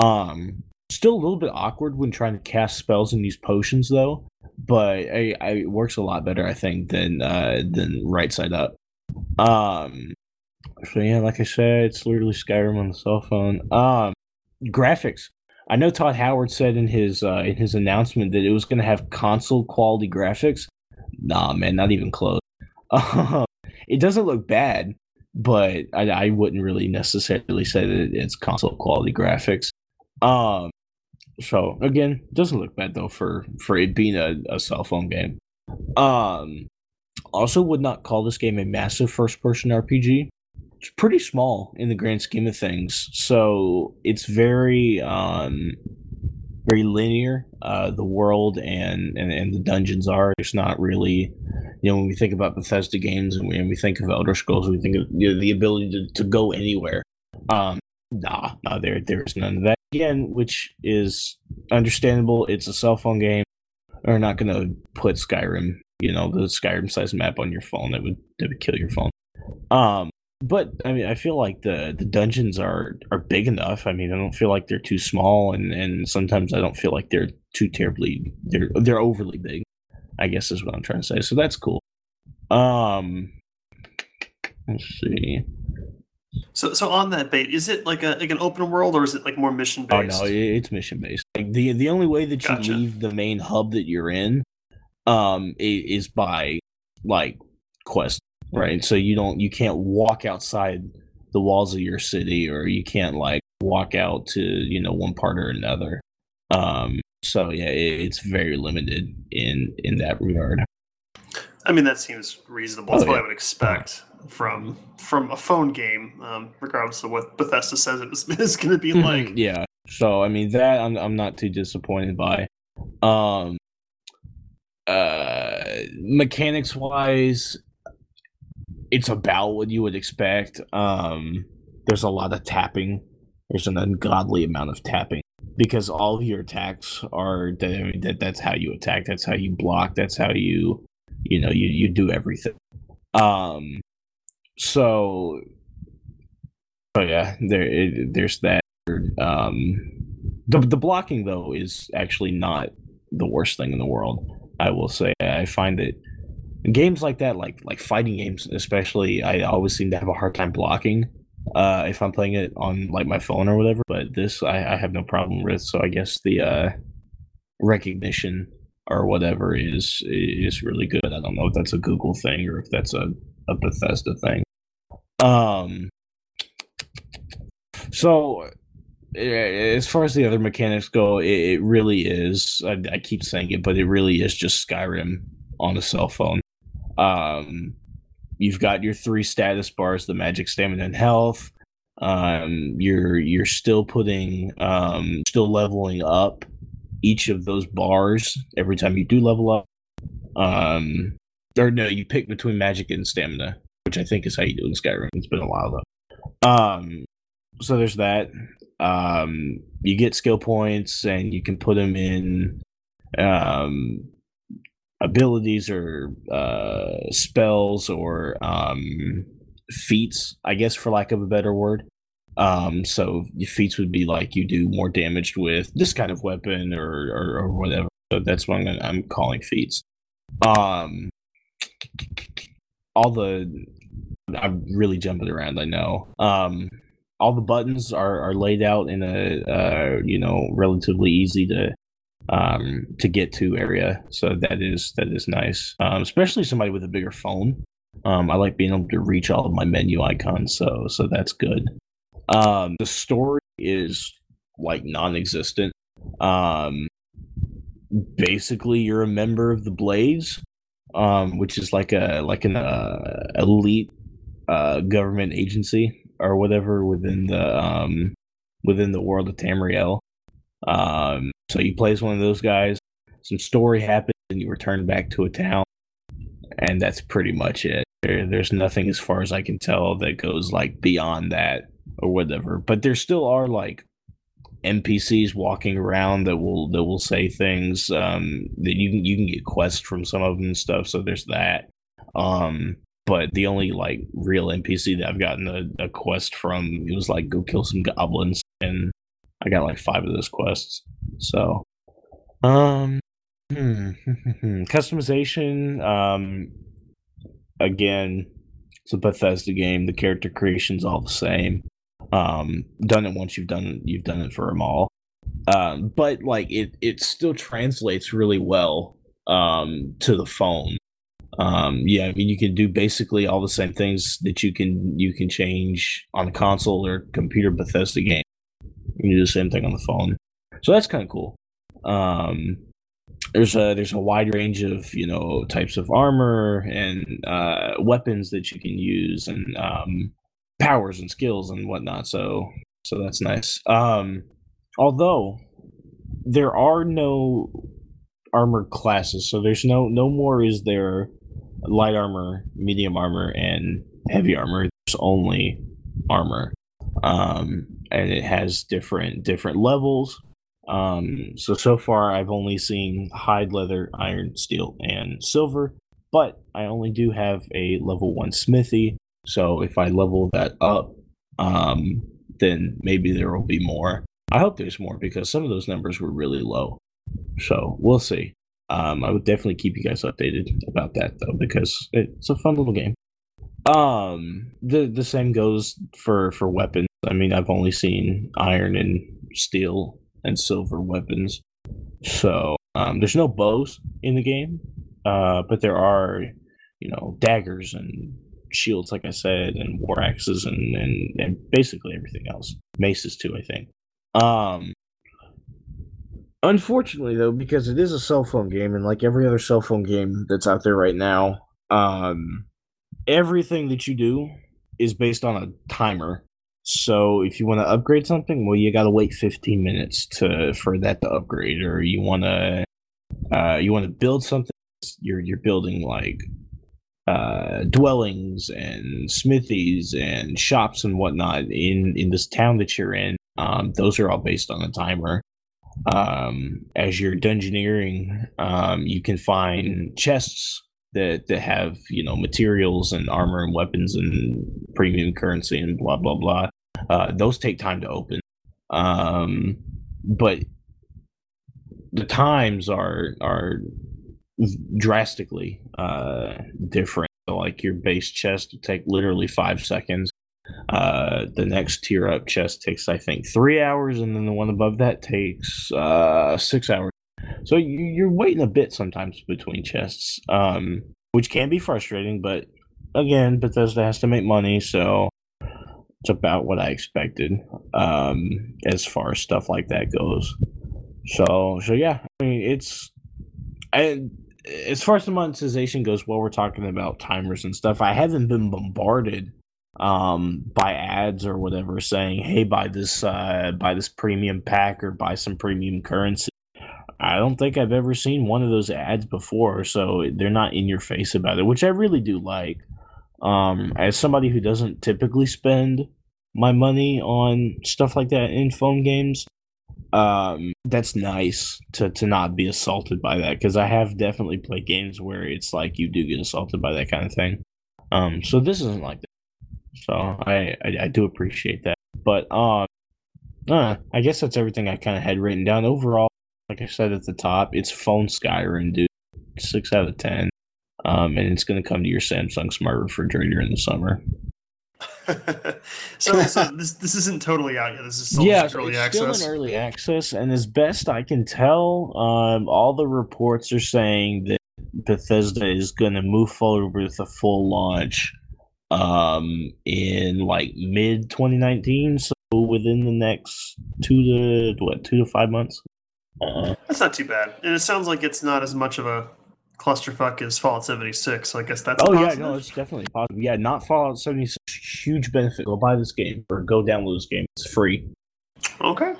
um, still a little bit awkward when trying to cast spells and use potions, though. But I, I, it works a lot better, I think, than uh, than right side up. Um, so yeah, like I said, it's literally Skyrim on the cell phone. Um, graphics. I know Todd Howard said in his uh, in his announcement that it was going to have console quality graphics. Nah, man, not even close. it doesn't look bad, but I, I wouldn't really necessarily say that it's console quality graphics. Um, so again, it doesn't look bad though for for it being a, a cell phone game. Um, also would not call this game a massive first person RPG. It's pretty small in the grand scheme of things, so it's very um very linear. Uh, the world and, and and the dungeons are. It's not really, you know, when we think about Bethesda games and when we think of Elder Scrolls, we think of you know, the ability to, to go anywhere. Um, nah, nah, there there's none of that again, which is understandable. It's a cell phone game. We're not going to put Skyrim, you know, the Skyrim size map on your phone. That would that would kill your phone. Um, but I mean, I feel like the the dungeons are are big enough. I mean, I don't feel like they're too small, and and sometimes I don't feel like they're too terribly they're they're overly big. I guess is what I'm trying to say. So that's cool. Um, let's see. So, so on that bait, is it like a like an open world or is it like more mission based? Oh no, it's mission based. Like the the only way that you gotcha. leave the main hub that you're in, um, is by like quest, right? So you don't you can't walk outside the walls of your city, or you can't like walk out to you know one part or another. Um, so yeah, it, it's very limited in in that regard. I mean, that seems reasonable. That's oh, what yeah. I would expect from from a phone game, um, regardless of what Bethesda says it is, is going to be mm-hmm. like. yeah. So I mean that I'm I'm not too disappointed by. Um. Uh, mechanics wise, it's about what you would expect. Um, there's a lot of tapping. There's an ungodly amount of tapping because all of your attacks are that, that that's how you attack. That's how you block. That's how you you know you you do everything. Um, so, oh yeah, there it, there's that. Um, the the blocking though is actually not the worst thing in the world. I will say. I find that games like that, like like fighting games, especially, I always seem to have a hard time blocking uh, if I'm playing it on like my phone or whatever. But this, I, I have no problem with. So I guess the uh, recognition or whatever is is really good. I don't know if that's a Google thing or if that's a a Bethesda thing. Um. So, as far as the other mechanics go, it, it really is. I, I, keep saying it, but it really is just Skyrim on a cell phone. Um, you've got your three status bars: the magic, stamina, and health. Um, you're you're still putting um, still leveling up each of those bars every time you do level up. Um, or no, you pick between magic and stamina, which I think is how you do in Skyrim. It's been a while though. Um, so there's that. Um, you get skill points and you can put them in um, abilities or uh, spells or um, feats, I guess, for lack of a better word. Um, so feats would be like you do more damage with this kind of weapon or or, or whatever. So that's what I'm, I'm calling feats. Um, all the I'm really jumping around. I know. Um, all the buttons are, are laid out in a uh, you know relatively easy to um, to get to area. So that is that is nice, um, especially somebody with a bigger phone. Um, I like being able to reach all of my menu icons, so so that's good. Um, the story is like non-existent. Um, basically, you're a member of the Blades, um, which is like a like an uh, elite uh, government agency or whatever within the um within the world of Tamriel. Um, so you play as one of those guys. Some story happens, and you return back to a town, and that's pretty much it. There, there's nothing, as far as I can tell, that goes like beyond that or whatever. But there still are like NPCs walking around that will that will say things um, that you can you can get quests from some of them and stuff. So there's that. Um, but the only like real NPC that I've gotten a, a quest from it was like go kill some goblins, and I got like five of those quests. So, um, hmm, customization. Um, again, it's a Bethesda game. The character creation's all the same. Um, done it once, you've done you've done it for them all. Um, but like it, it still translates really well um to the phone um, yeah, I mean you can do basically all the same things that you can you can change on a console or computer Bethesda game. You can do the same thing on the phone, so that's kind of cool. Um, there's a there's a wide range of you know types of armor and uh, weapons that you can use and um, powers and skills and whatnot. So so that's nice. Um, although there are no armor classes, so there's no no more is there light armor, medium armor, and heavy armor. There's only armor, um, and it has different different levels. Um, so so far, I've only seen hide, leather, iron, steel, and silver. But I only do have a level one smithy. So if I level that up, um, then maybe there will be more. I hope there's more because some of those numbers were really low. So we'll see. Um, I would definitely keep you guys updated about that though, because it's a fun little game. Um, the the same goes for for weapons. I mean, I've only seen iron and steel and silver weapons, so um, there's no bows in the game, uh, but there are, you know, daggers and shields, like I said, and war axes and and, and basically everything else. Maces too, I think. Um, Unfortunately, though, because it is a cell phone game, and like every other cell phone game that's out there right now, um, everything that you do is based on a timer. So if you want to upgrade something, well, you got to wait 15 minutes to for that to upgrade, or you want to uh, you want to build something. You're you're building like uh, dwellings and smithies and shops and whatnot in in this town that you're in. Um, those are all based on a timer um, as you're dungeoneering, um, you can find chests that that have you know materials and armor and weapons and premium currency and blah blah blah. Uh, those take time to open, um, but the times are are drastically uh, different. So like your base chest will take literally five seconds uh, the next tier up chest takes, I think, three hours, and then the one above that takes uh, six hours. So you, are waiting a bit sometimes between chests, um, which can be frustrating. But again, Bethesda has to make money, so it's about what I expected um, as far as stuff like that goes. So, so yeah, I mean, it's and as far as the monetization goes, while we're talking about timers and stuff, I haven't been bombarded um buy ads or whatever saying hey buy this uh buy this premium pack or buy some premium currency. I don't think i've ever seen one of those ads before so they're not in your face about it which i really do like. Um as somebody who doesn't typically spend my money on stuff like that in phone games um that's nice to to not be assaulted by that because i have definitely played games where it's like you do get assaulted by that kind of thing. Um so this isn't like that so I, I, I do appreciate that. But um, uh, I guess that's everything I kind of had written down. Overall, like I said at the top, it's phone Skyrim, dude. Six out of ten. Um, and it's going to come to your Samsung smart refrigerator in the summer. so, so this this isn't totally out yet. This is still yeah, early it's access. still in early access, and as best I can tell, um, all the reports are saying that Bethesda is going to move forward with a full launch um, in like mid 2019. So within the next two to what two to five months. Uh, That's not too bad, and it sounds like it's not as much of a clusterfuck as Fallout 76. So I guess that's oh yeah, no, it's definitely positive. Yeah, not Fallout 76. Huge benefit. Go buy this game or go download this game. It's free. Okay.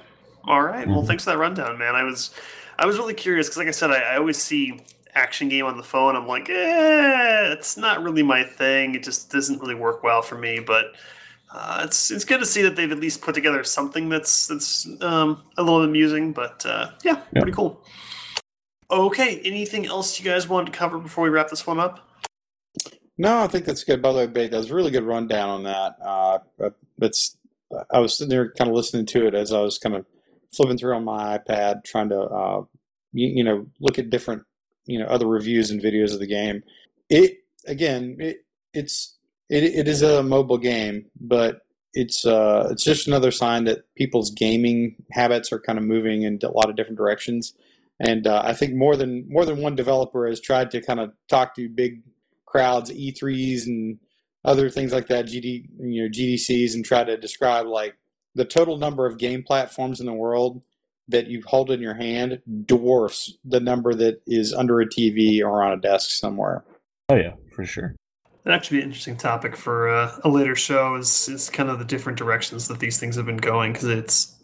All right. Well, Mhm. thanks for that rundown, man. I was, I was really curious because, like I said, I, I always see action game on the phone. I'm like, eh, it's not really my thing. It just doesn't really work well for me. But uh, it's it's good to see that they've at least put together something that's that's um, a little amusing. But uh, yeah, Yeah. pretty cool. Okay. Anything else you guys want to cover before we wrap this one up? No, I think that's good. By the way, Bait, that was a really good rundown on that. Uh, but that's I was sitting there kind of listening to it as I was kind of flipping through on my iPad, trying to uh, you, you know look at different you know other reviews and videos of the game. It again, it it's it, it is a mobile game, but it's uh it's just another sign that people's gaming habits are kind of moving in a lot of different directions. And uh, I think more than more than one developer has tried to kind of talk to big crowds, E3s, and other things like that, GD, you know, GDCs, and try to describe like the total number of game platforms in the world that you hold in your hand dwarfs the number that is under a TV or on a desk somewhere. Oh yeah, for sure. That'd actually be an interesting topic for uh, a later show. Is is kind of the different directions that these things have been going because it's.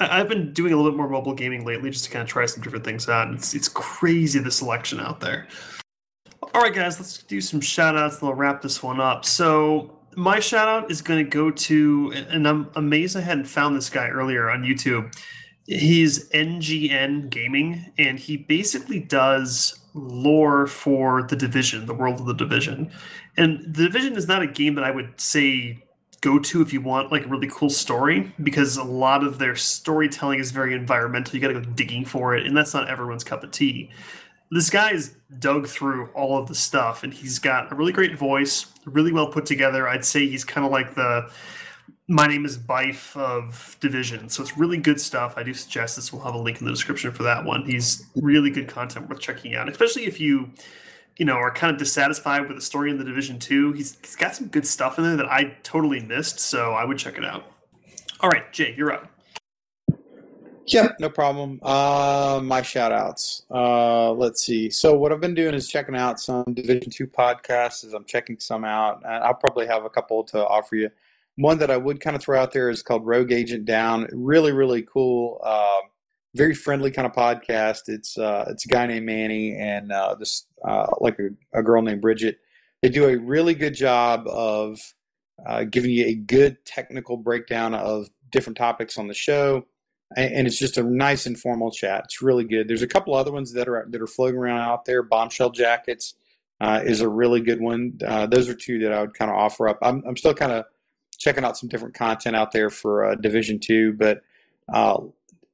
I- I've been doing a little bit more mobile gaming lately, just to kind of try some different things out. And it's it's crazy the selection out there. All right, guys, let's do some shout outs. and We'll wrap this one up. So my shout out is going to go to, and I'm amazed I hadn't found this guy earlier on YouTube. He's NGN Gaming, and he basically does lore for the Division, the world of the Division. And the Division is not a game that I would say go to if you want like a really cool story, because a lot of their storytelling is very environmental. You got to go digging for it, and that's not everyone's cup of tea. This guy's dug through all of the stuff, and he's got a really great voice, really well put together. I'd say he's kind of like the my name is Bife of Division. So it's really good stuff. I do suggest this. We'll have a link in the description for that one. He's really good content worth checking out, especially if you, you know, are kind of dissatisfied with the story in the Division 2. He's, he's got some good stuff in there that I totally missed. So I would check it out. All right, Jay, you're up. Yep, no problem. Uh, my shout outs. Uh, let's see. So what I've been doing is checking out some Division Two podcasts. As I'm checking some out, and I'll probably have a couple to offer you. One that I would kind of throw out there is called Rogue Agent Down. Really, really cool. Uh, very friendly kind of podcast. It's uh, it's a guy named Manny and uh, this uh, like a, a girl named Bridget. They do a really good job of uh, giving you a good technical breakdown of different topics on the show and and it's just a nice informal chat. It's really good. There's a couple other ones that are that are floating around out there. Bombshell Jackets uh, is a really good one. Those are two that I would kind of offer up. I'm I'm still kind of checking out some different content out there for uh, Division Two, but uh,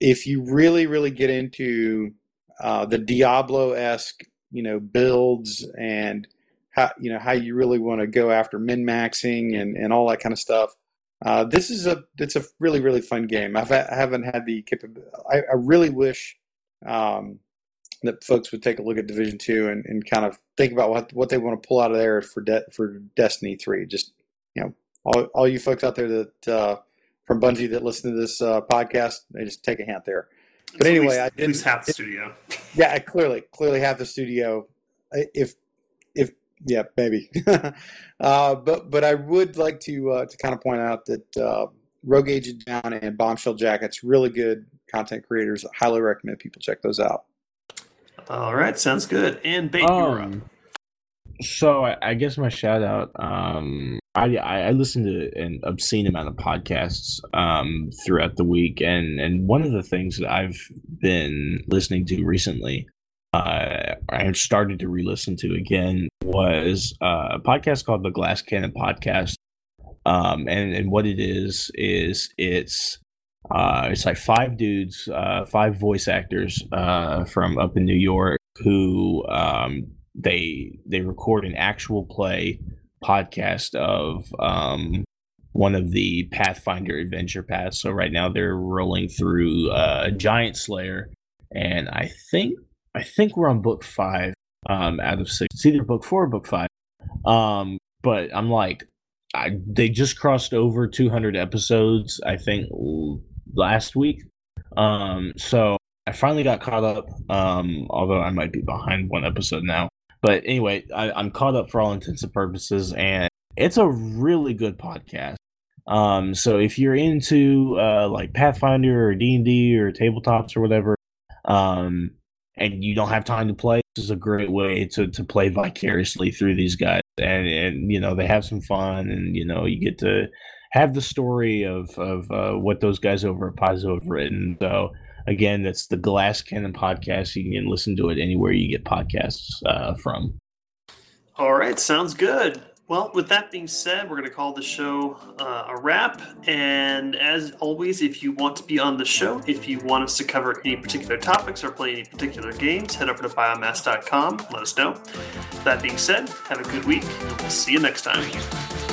if you really really get into uh, the Diablo esque, you know, builds and how you know how you really want to go after min maxing and and all that kind of stuff. Uh, this is a it's a really really fun game. I've, I haven't had the capability. I, really wish um, that folks would take a look at Division Two and, and kind of think about what what they want to pull out of there for de- for Destiny Three. Just you know, all, all you folks out there that uh, from Bungie that listen to this uh, podcast, they just take a hint there. But It's at anyway, least- I at least didn't- half the studio. Yeah, I clearly clearly have the studio. If if Yeah, maybe. uh, but but I would like to uh, to kind of point out that uh, Rogue Agent Down and Bombshell Jackets really good content creators. I highly recommend people check those out. All right, sounds good. And Bait, you're up. Um, so I, I guess my shout out. Um, I I I listen to an obscene amount of podcasts um throughout the week, and and one of the things that I've been listening to recently, uh, I started to re-listen to again was uh, a podcast called the Glass Cannon Podcast. Um, and and what it is is it's uh, it's like five dudes, uh, five voice actors uh, from up in New York who um, they they record an actual play podcast of um, one of the Pathfinder adventure paths. So right now they're rolling through uh, Giantslayer, and I think I think we're on book five um, out of six. It's either book four or book five. Um, but I'm like, I, they just crossed over 200 episodes. I think last week. Um, so I finally got caught up. Um, although I might be behind one episode now. But anyway, I, I'm caught up for all intents and purposes, and it's a really good podcast. Um, so if you're into uh, like Pathfinder or D and D or tabletops or whatever, um, and you don't have time to play, this is a great way to to play vicariously through these guys, and and you know they have some fun, and you know you get to have the story of of uh, what those guys over at Paizo have written. So again, that's the Glass Cannon podcast. You can listen to it anywhere you get podcasts uh, from. All right, sounds good. Well, with that being said, we're going to call the show uh, a wrap. And as always, if you want to be on the show, if you want us to cover any particular topics or play any particular games, head over to biomass.com. Let us know. That being said, have a good week, and we'll see you next time.